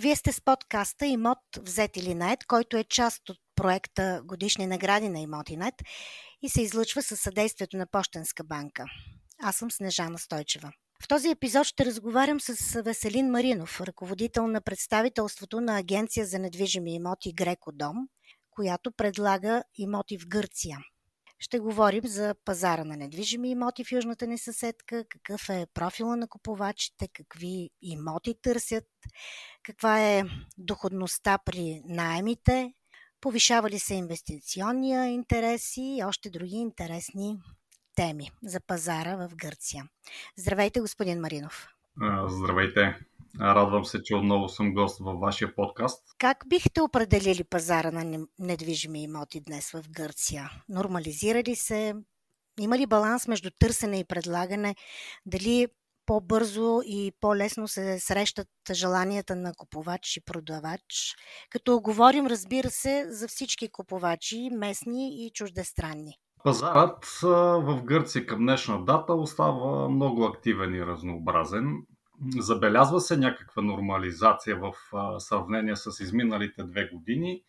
Вие сте с подкаста Имот взет или нет, който е част от проекта Годишни награди на Имотинет и се излъчва със съдействието на Пощенска банка. Аз съм Снежана Стойчева. В този епизод ще разговарям с Веселин Маринов, ръководител на представителството на Агенция за недвижими имоти Греко Дом, която предлага имоти в Гърция. Ще говорим за пазара на недвижими имоти в южната ни съседка, какъв е профила на купувачите, какви имоти търсят, каква е доходността при найемите, повишава ли се инвестиционния интерес и още други интересни теми за пазара в Гърция. Здравейте, господин Маринов. Здравейте. Радвам се, че отново съм гост във вашия подкаст. Как бихте определили пазара на недвижими имоти днес в Гърция? Нормализира ли се? Има ли баланс между търсене и предлагане? Дали по-бързо и по-лесно се срещат желанията на купувач и продавач? Като говорим, разбира се, за всички купувачи, местни и чуждестранни. Пазарът в Гърция към днешна дата остава много активен и разнообразен. Забелязва се някаква нормализация в сравнение с изминалите две години,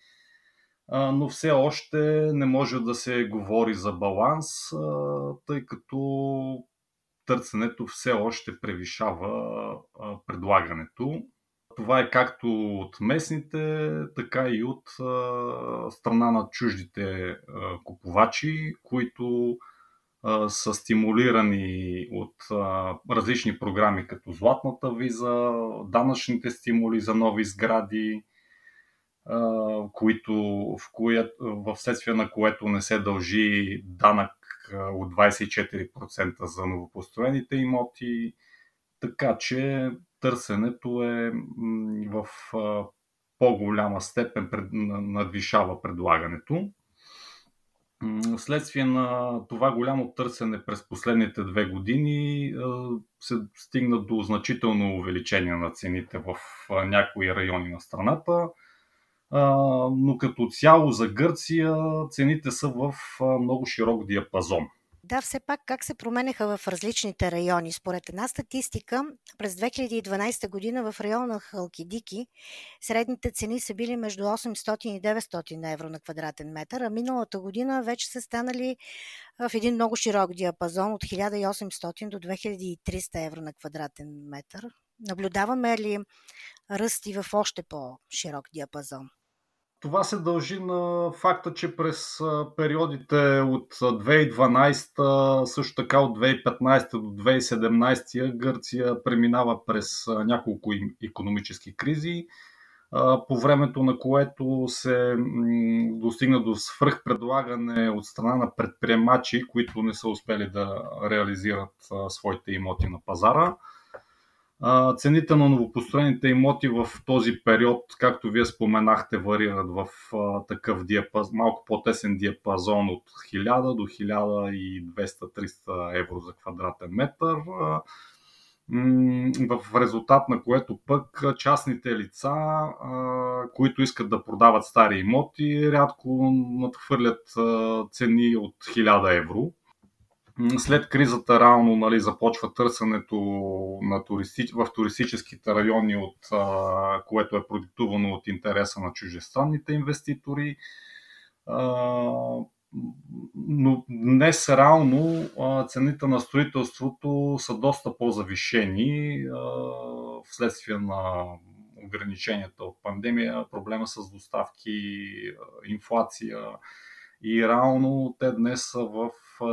но все още не може да се говори за баланс, тъй като търсенето все още превишава предлагането. Това е както от местните, така и от страна на чуждите купувачи, които са стимулирани от различни програми, като Златната виза, данъчните стимули за нови сгради, които, в, коя, в следствие на което не се дължи данък от 24% за новопостроените имоти. Така че търсенето е в по-голяма степен надвишава предлагането. Вследствие на това голямо търсене през последните две години се стигна до значително увеличение на цените в някои райони на страната. Но като цяло за Гърция цените са в много широк диапазон. Да, все пак как се променяха в различните райони? Според една статистика, през 2012 година в района Халкидики средните цени са били между 800 и 900 евро на квадратен метър, а миналата година вече са станали в един много широк диапазон от 1800 до 2300 евро на квадратен метър. Наблюдаваме ли ръсти в още по-широк диапазон? Това се дължи на факта, че през периодите от 2012, също така от 2015 до 2017 Гърция преминава през няколко економически кризи, по времето на което се достигна до свръхпредлагане от страна на предприемачи, които не са успели да реализират своите имоти на пазара. Цените на новопостроените имоти в този период, както вие споменахте, варират в такъв диапаз, малко по-тесен диапазон от 1000 до 1200-300 евро за квадратен метър. В резултат на което пък частните лица, които искат да продават стари имоти, рядко надхвърлят цени от 1000 евро след кризата реално нали, започва търсенето на туристи... в туристическите райони, от, а, което е продиктувано от интереса на чужестранните инвеститори. А, но днес реално цените на строителството са доста по-завишени вследствие на ограниченията от пандемия, проблема с доставки, инфлация и реално те днес са в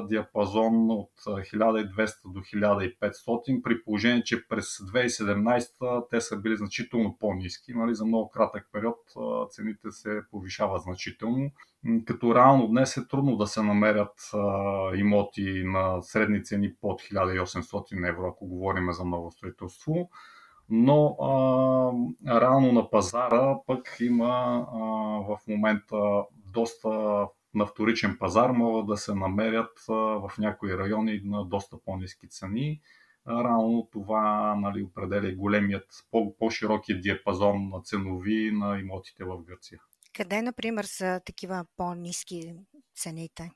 диапазон от 1200 до 1500, при положение, че през 2017 те са били значително по-низки. Нали, за много кратък период цените се повишават значително. Като реално днес е трудно да се намерят имоти на средни цени под 1800 евро, ако говорим за ново строителство но а, реално на пазара пък има а, в момента доста на вторичен пазар могат да се намерят в някои райони на доста по-низки цени. Рано това нали, определя големият, по-широкият диапазон на ценови на имотите в Гърция. Къде, например, са такива по-низки цените?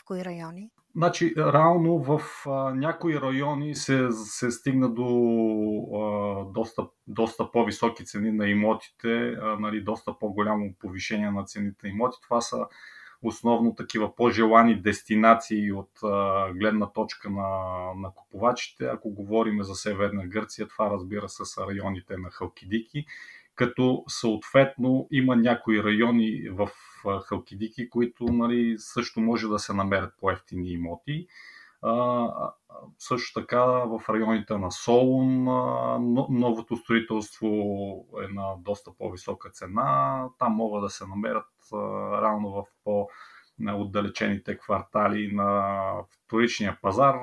В кои райони? Значи, реално в а, някои райони се, се стигна до а, доста, доста по-високи цени на имотите, а, нали, доста по-голямо повишение на цените на имоти. Това са основно такива по-желани дестинации от а, гледна точка на, на купувачите. Ако говорим за Северна Гърция, това разбира се са районите на Халкидики, като съответно има някои райони в Халкидики, които нали, също може да се намерят по-ефтини имоти. А, също така в районите на Солун новото строителство е на доста по-висока цена. Там могат да се намерят равно в по- отдалечените квартали на вторичния пазар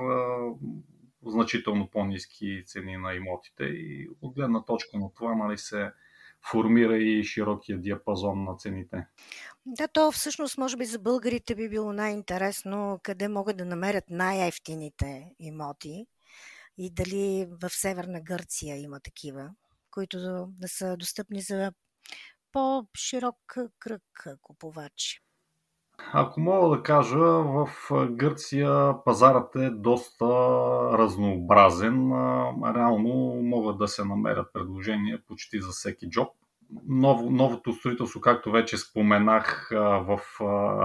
значително по-низки цени на имотите и от гледна точка на това нали, се формира и широкия диапазон на цените. Да, то всъщност може би за българите би било най-интересно къде могат да намерят най-ефтините имоти и дали в Северна Гърция има такива, които да са достъпни за по-широк кръг купувачи. Ако мога да кажа, в Гърция пазарът е доста разнообразен. Реално могат да се намерят предложения почти за всеки джоб. Ново, новото строителство, както вече споменах, в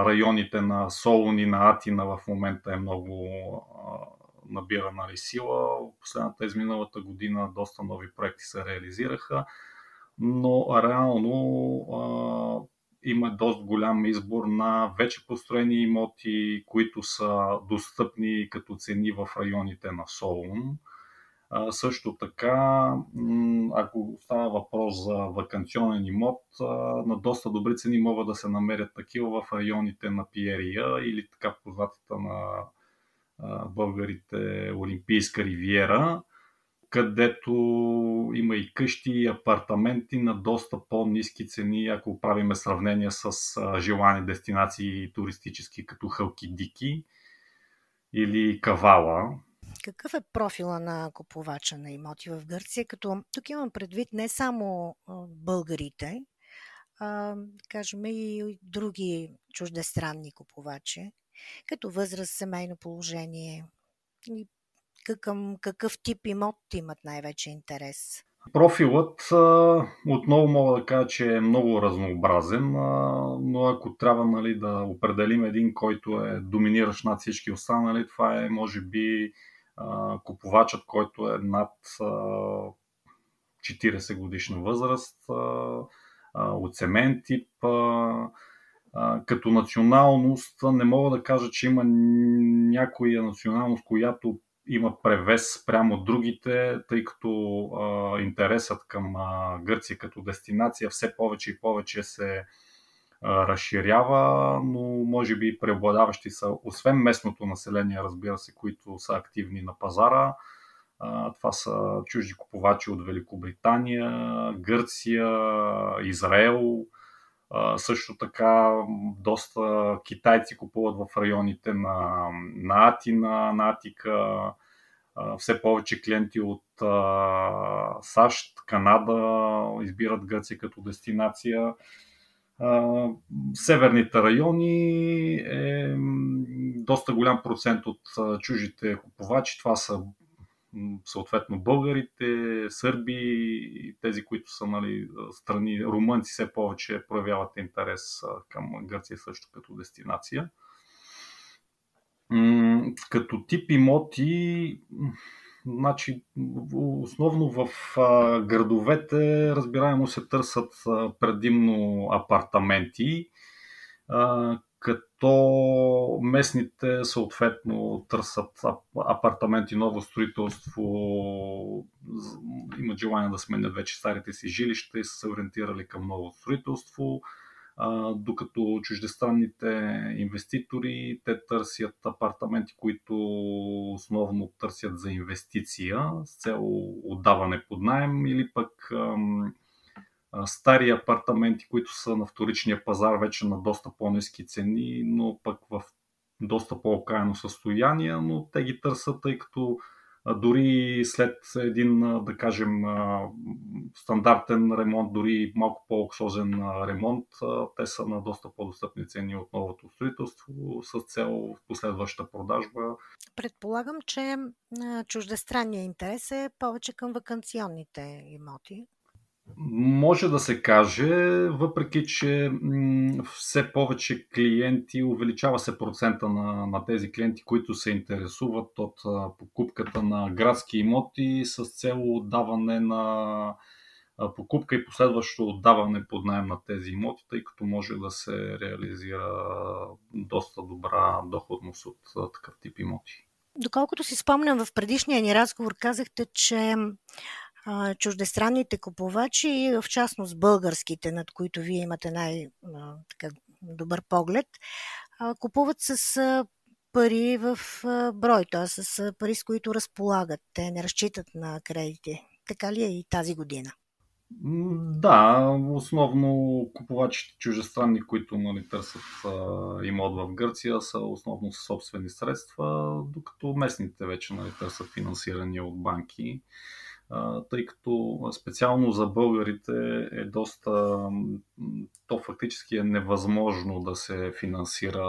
районите на Солун и на Атина в момента е много набира нали сила. Последната изминалата година доста нови проекти се реализираха, но реално има доста голям избор на вече построени имоти, които са достъпни като цени в районите на Солун. А, също така, ако става въпрос за вакансионен имот, на доста добри цени могат да се намерят такива в районите на Пиерия или така познатата на българите Олимпийска ривиера където има и къщи и апартаменти на доста по-низки цени, ако правиме сравнение с желани дестинации туристически, като Халкидики или Кавала. Какъв е профила на купувача на имоти в Гърция? Като тук имам предвид не само българите, а, кажем и други чуждестранни купувачи, като възраст, семейно положение и към какъв тип имот имат най-вече интерес? Профилът отново мога да кажа, че е много разнообразен, но ако трябва нали, да определим един, който е доминиращ над всички останали, това е може би купувачът, който е над 40 годишна възраст, от семен тип, като националност не мога да кажа, че има някоя националност, която има превес прямо от другите, тъй като а, интересът към а, Гърция като дестинация все повече и повече се а, разширява, но може би преобладаващи са, освен местното население, разбира се, които са активни на пазара. А, това са чужди купувачи от Великобритания, Гърция, Израел. Също така доста китайци купуват в районите на, на Атина, на Атика, все повече клиенти от САЩ, Канада избират Гърция като дестинация. Северните райони е доста голям процент от чужите купувачи. Това са съответно българите, сърби, тези, които са нали, страни, румънци все повече проявяват интерес към Гърция също като дестинация. Като тип имоти, значи, основно в градовете, разбираемо се търсят предимно апартаменти, като местните съответно търсят апартаменти, ново строителство, имат желание да сменят вече старите си жилища и са се ориентирали към ново строителство. Докато чуждестранните инвеститори, те търсят апартаменти, които основно търсят за инвестиция с цел отдаване под найем или пък стари апартаменти, които са на вторичния пазар вече на доста по-низки цени, но пък в доста по-окаяно състояние, но те ги търсят, тъй като дори след един, да кажем, стандартен ремонт, дори малко по-луксозен ремонт, те са на доста по-достъпни цени от новото строителство с цел последваща продажба. Предполагам, че чуждестранният интерес е повече към вакансионните имоти. Може да се каже, въпреки че все повече клиенти, увеличава се процента на, на тези клиенти, които се интересуват от покупката на градски имоти с цел отдаване на покупка и последващо отдаване под найем на тези имоти, тъй като може да се реализира доста добра доходност от такъв тип имоти. Доколкото си спомням, в предишния ни разговор казахте, че чуждестранните купувачи, в частност българските, над които вие имате най-добър поглед, купуват с пари в брой, т.е. с пари, с които разполагат. Те не разчитат на кредити. Така ли е и тази година? Да, основно купувачите чужестранни, които нали, търсят имот в Гърция, са основно със собствени средства, докато местните вече нали, търсят финансиране от банки тъй като специално за българите е доста, то фактически е невъзможно да се финансира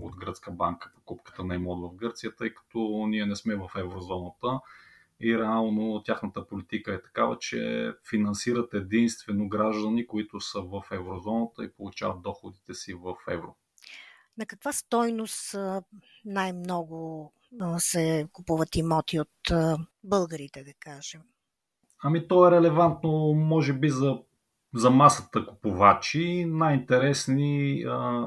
от гръцка банка покупката на имот в Гърция, тъй като ние не сме в еврозоната и реално тяхната политика е такава, че финансират единствено граждани, които са в еврозоната и получават доходите си в евро. На каква стойност най-много се купуват имоти от българите, да кажем? Ами то е релевантно, може би, за, за масата купувачи. Най-интересни а,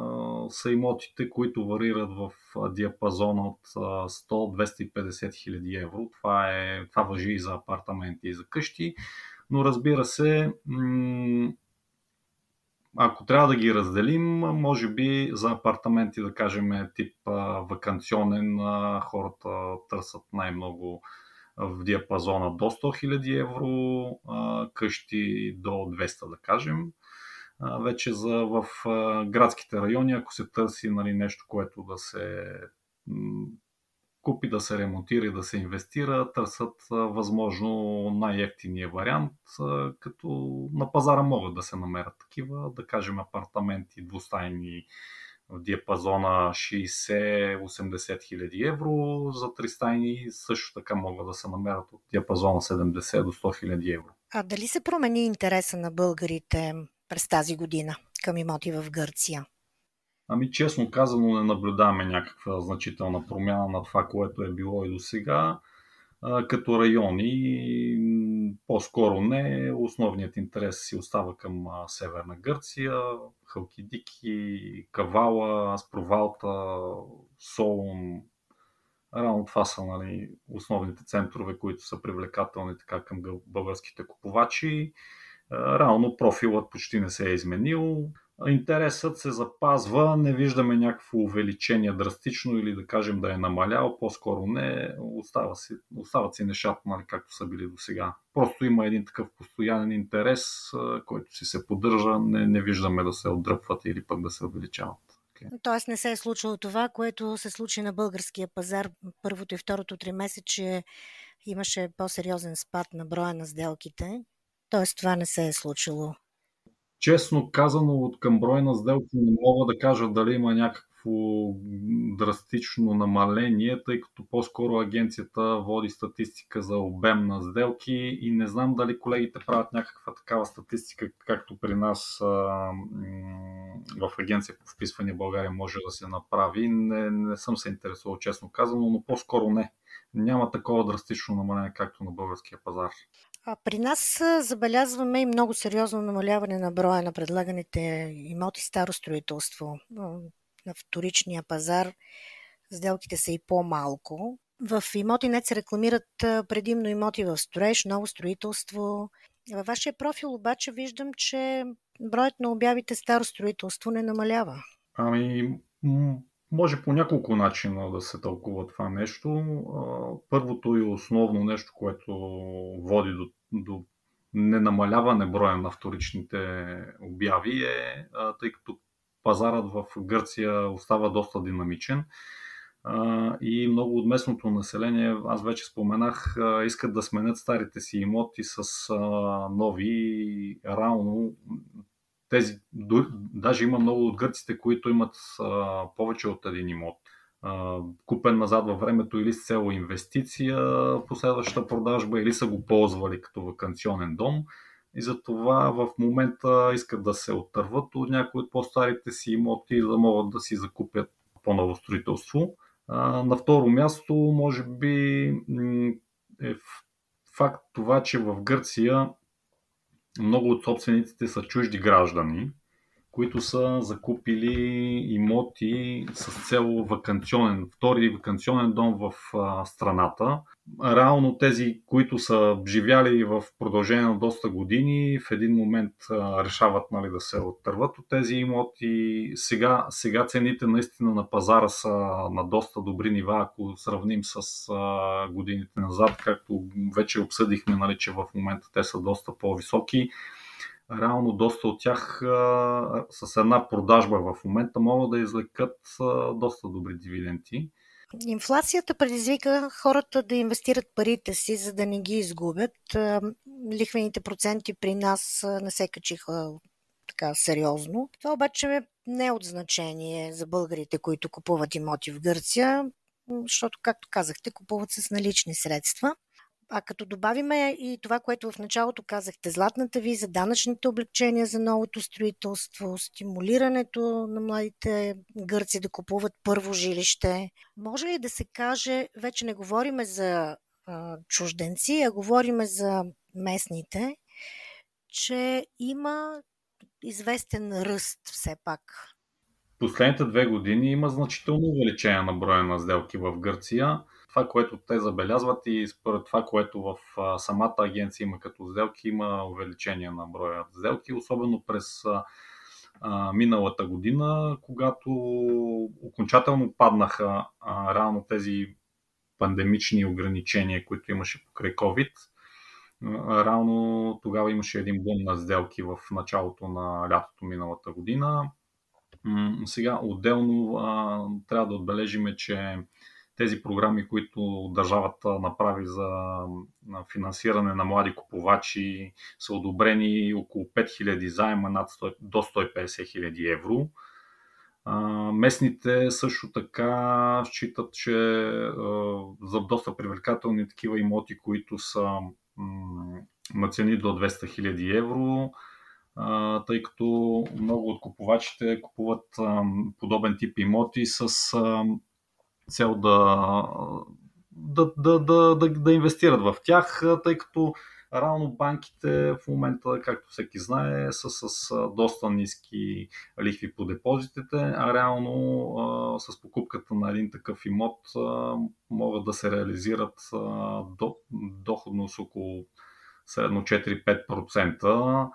са имотите, които варират в диапазона от 100-250 хиляди евро. Това, е, това въжи и за апартаменти и за къщи. Но разбира се, ако трябва да ги разделим, може би за апартаменти, да кажем, тип вакансионен, хората търсят най-много в диапазона до 100 000 евро, къщи до 200 да кажем. Вече за, в градските райони, ако се търси нали, нещо, което да се купи, да се ремонтира и да се инвестира, търсят възможно най-ефтиния вариант, като на пазара могат да се намерят такива, да кажем апартаменти двустайни в диапазона 60-80 хиляди евро. За тристайни също така могат да се намерят от диапазона 70 до 100 хиляди евро. А дали се промени интереса на българите през тази година към имоти в Гърция? Ами честно казано не наблюдаваме някаква значителна промяна на това, което е било и до сега. Като райони, по-скоро не. Основният интерес си остава към Северна Гърция, Халкидики, Кавала, Аспровалта, Солун. Рано това са нали, основните центрове, които са привлекателни така към българските купувачи. Реално профилът почти не се е изменил интересът се запазва, не виждаме някакво увеличение драстично или да кажем да е намалял, по-скоро не, остава си, остават си нещата, нали, както са били до сега. Просто има един такъв постоянен интерес, който си се поддържа, не, не виждаме да се отдръпват или пък да се увеличават. Тоест не се е случило това, което се случи на българския пазар първото и второто три месече имаше по-сериозен спад на броя на сделките. Тоест това не се е случило Честно казано, от към брой на сделки не мога да кажа дали има някакво драстично намаление, тъй като по-скоро агенцията води статистика за обем на сделки и не знам дали колегите правят някаква такава статистика, както при нас в агенция по вписване България може да се направи. Не, не съм се интересувал, честно казано, но по-скоро не. Няма такова драстично намаление, както на българския пазар. При нас забелязваме и много сериозно намаляване на броя на предлаганите имоти старо строителство. На вторичния пазар сделките са и по-малко. В имоти не се рекламират предимно имоти в строеж, ново строителство. Във вашия профил обаче виждам, че броят на обявите старо строителство не намалява. Ами, може по няколко начина да се тълкува това нещо. Първото и основно нещо, което води до до ненамаляване броя на вторичните обяви е, тъй като пазарът в Гърция остава доста динамичен. и много от местното население, аз вече споменах, искат да сменят старите си имоти с нови. Реално тези, даже има много от гърците, които имат повече от един имот купен назад във времето или с цел инвестиция, последваща продажба, или са го ползвали като вакансионен дом. И затова в момента искат да се оттърват от някои от по-старите си имоти, за да могат да си закупят по-ново строителство. На второ място, може би е факт това, че в Гърция много от собствениците са чужди граждани, които са закупили имоти с цел вакансионен, втори вакансионен дом в а, страната. Реално тези, които са живяли в продължение на доста години, в един момент а, решават нали, да се оттърват от тези имоти. Сега, сега цените наистина на пазара са на доста добри нива, ако сравним с а, годините назад, както вече обсъдихме, нали, че в момента те са доста по-високи реално доста от тях а, с една продажба в момента могат да извлекат а, доста добри дивиденти. Инфлацията предизвика хората да инвестират парите си, за да не ги изгубят. Лихвените проценти при нас не се качиха така сериозно. Това обаче не е от значение за българите, които купуват имоти в Гърция, защото, както казахте, купуват с налични средства. А като добавиме и това, което в началото казахте, златната виза, данъчните облегчения за новото строителство, стимулирането на младите гърци да купуват първо жилище, може ли да се каже, вече не говориме за а, чужденци, а говориме за местните, че има известен ръст все пак? Последните две години има значително увеличение на броя на сделки в Гърция това, което те забелязват и според това, което в самата агенция има като сделки, има увеличение на броя сделки, особено през миналата година, когато окончателно паднаха реално тези пандемични ограничения, които имаше покрай COVID. Реално тогава имаше един бум на сделки в началото на лятото миналата година. Сега отделно трябва да отбележиме, че тези програми, които държавата направи за финансиране на млади купувачи, са одобрени около 5000 заема над 100, до 150 000 евро. Местните също така считат, че за доста привлекателни такива имоти, които са на цени до 200 000 евро, тъй като много от купувачите купуват подобен тип имоти с цел да, да, да, да, да, да инвестират в тях, тъй като Реално банките в момента, както всеки знае, са с доста ниски лихви по депозитите, а реално с покупката на един такъв имот могат да се реализират до, доходност около средно 4-5%.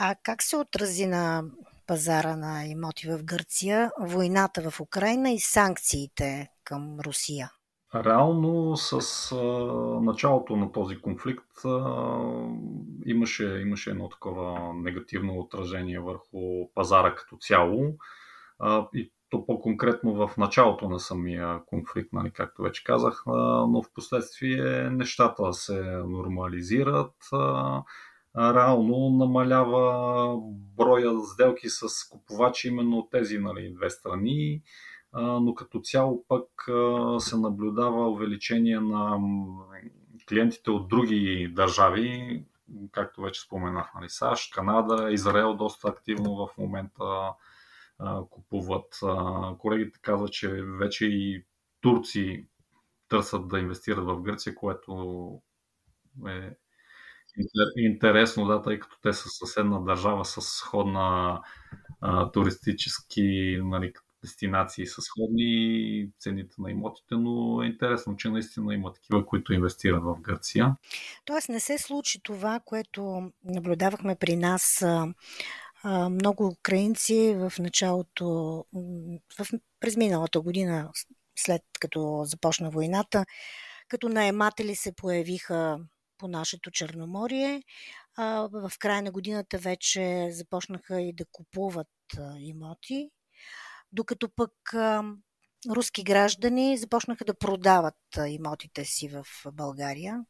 А как се отрази на пазара на имоти в Гърция, войната в Украина и санкциите към Русия? Реално с а, началото на този конфликт а, имаше, имаше едно такова негативно отражение върху пазара като цяло. А, и то по-конкретно в началото на самия конфликт, нали, както вече казах, а, но в последствие нещата се нормализират. А, реално намалява броя сделки с купувачи именно от тези нали, две страни, но като цяло пък се наблюдава увеличение на клиентите от други държави, както вече споменах, нали, САЩ, Канада, Израел доста активно в момента купуват. Колегите казват, че вече и турци търсят да инвестират в Гърция, което е Интересно, да, тъй като те са съседна държава с сходна а, туристически нали, дестинации с сходни цените на имотите, но е интересно, че наистина има такива, които инвестират в Гърция. Тоест не се случи това, което наблюдавахме при нас много украинци в началото, в, през миналата година, след като започна войната, като наематели се появиха по нашето Черноморие. А, в края на годината вече започнаха и да купуват а, имоти, докато пък а, руски граждани започнаха да продават имотите си в България?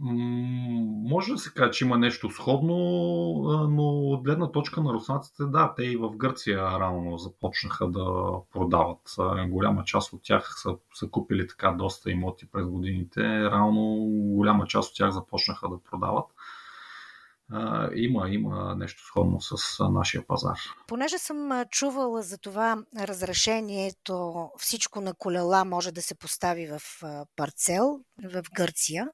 Може да се каже, че има нещо сходно, но от гледна точка на руснаците, да, те и в Гърция рано започнаха да продават. Голяма част от тях са, са купили така доста имоти през годините. Рано голяма част от тях започнаха да продават. Има, има нещо сходно с нашия пазар. Понеже съм чувала за това разрешението всичко на колела може да се постави в парцел в Гърция,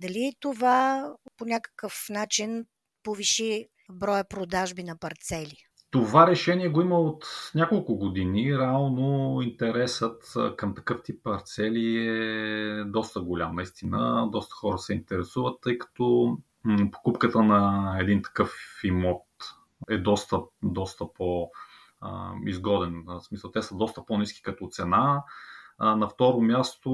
дали това по някакъв начин повиши броя продажби на парцели? Това решение го има от няколко години. Реално интересът към такъв тип парцели е доста голям. Наистина, доста хора се интересуват, тъй като покупката на един такъв имот е доста, доста по- изгоден. В смисъл, те са доста по-низки като цена. А, на второ място,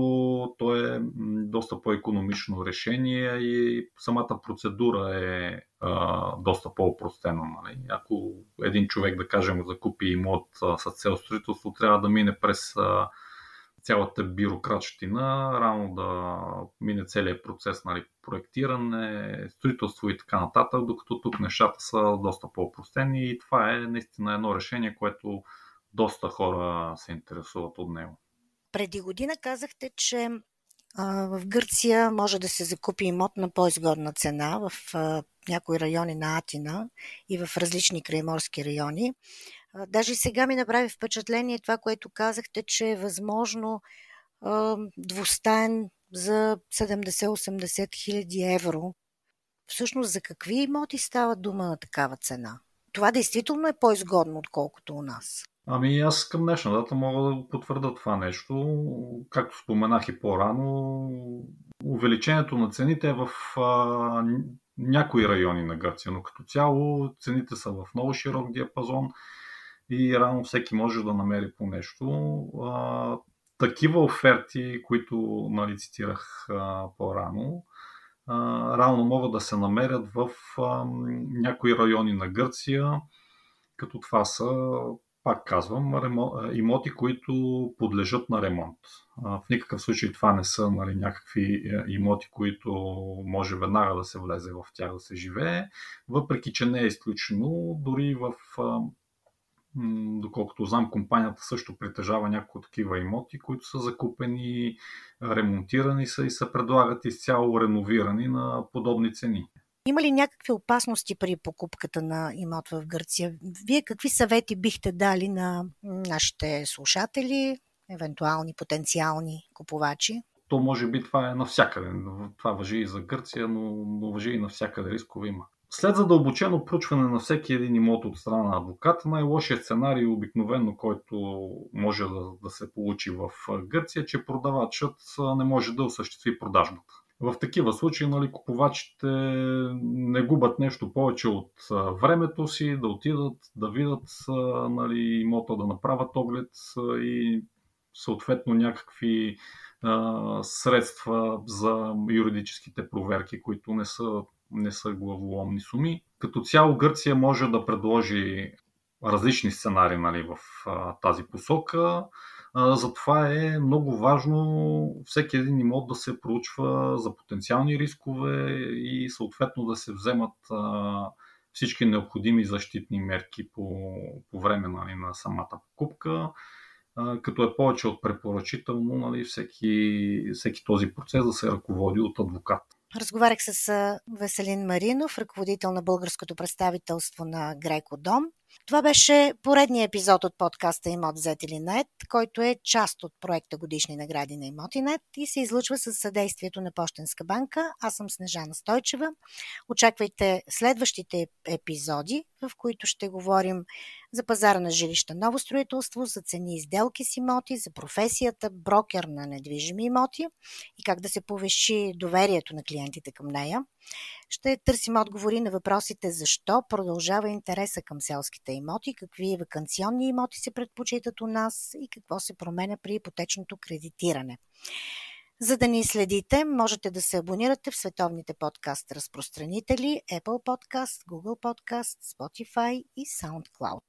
то е доста по-економично решение и самата процедура е а, доста по-опростена. Нали? Ако един човек, да кажем, закупи имот а, с цел строителство, трябва да мине през а, цялата бюрократщина, рано да мине целият процес нали, проектиране, строителство и така нататък, докато тук нещата са доста по-опростени и това е наистина едно решение, което доста хора се интересуват от него. Преди година казахте, че в Гърция може да се закупи имот на по-изгодна цена в някои райони на Атина и в различни крайморски райони. А, даже сега ми направи впечатление това, което казахте, че е възможно двустаен за 70-80 хиляди евро. Всъщност за какви имоти става дума на такава цена? Това действително е по-изгодно, отколкото у нас. Ами аз към днешна дата мога да потвърда това нещо. Както споменах и по-рано, увеличението на цените е в а, някои райони на Гърция, но като цяло цените са в много широк диапазон и рано всеки може да намери по нещо. А, такива оферти, които нали, цитирах а, по-рано, а, рано могат да се намерят в а, някои райони на Гърция, като това са пак казвам, имоти, които подлежат на ремонт. В никакъв случай това не са нали, някакви е, имоти, които може веднага да се влезе в тях да се живее, въпреки че не е изключено, дори в доколкото знам, компанията също притежава някои такива имоти, които са закупени, ремонтирани са и се предлагат изцяло реновирани на подобни цени. Има ли някакви опасности при покупката на имот в Гърция? Вие какви съвети бихте дали на нашите слушатели, евентуални потенциални купувачи? То може би това е навсякъде. Това въжи и за Гърция, но, но въжи и навсякъде. Рискове има. След задълбочено проучване на всеки един имот от страна на адвоката, най-лошият сценарий, обикновено, който може да, да се получи в Гърция, че продавачът не може да осъществи продажбата. В такива случаи нали, купувачите не губят нещо повече от времето си, да отидат, да видят нали, имота, да направят оглед и съответно някакви а, средства за юридическите проверки, които не са, не са главоломни суми. Като цяло Гърция може да предложи различни сценарии нали, в а, тази посока. Затова е много важно всеки един имот да се проучва за потенциални рискове и съответно да се вземат всички необходими защитни мерки по, по време нали, на самата покупка, като е повече от препоръчително нали, всеки, всеки този процес да се ръководи от адвокат. Разговарях с Веселин Маринов, ръководител на българското представителство на Греко Дом. Това беше поредният епизод от подкаста Имот взет или нет, който е част от проекта Годишни награди на Имотинет и се излучва с съдействието на Пощенска банка. Аз съм Снежана Стойчева. Очаквайте следващите епизоди, в които ще говорим за пазара на жилища ново строителство, за цени и сделки с имоти, за професията брокер на недвижими имоти и как да се повиши доверието на клиентите към нея. Ще търсим отговори на въпросите защо продължава интереса към селските имоти, какви вакансионни имоти се предпочитат у нас и какво се променя при ипотечното кредитиране. За да ни следите, можете да се абонирате в световните подкаст разпространители Apple Podcast, Google Podcast, Spotify и SoundCloud.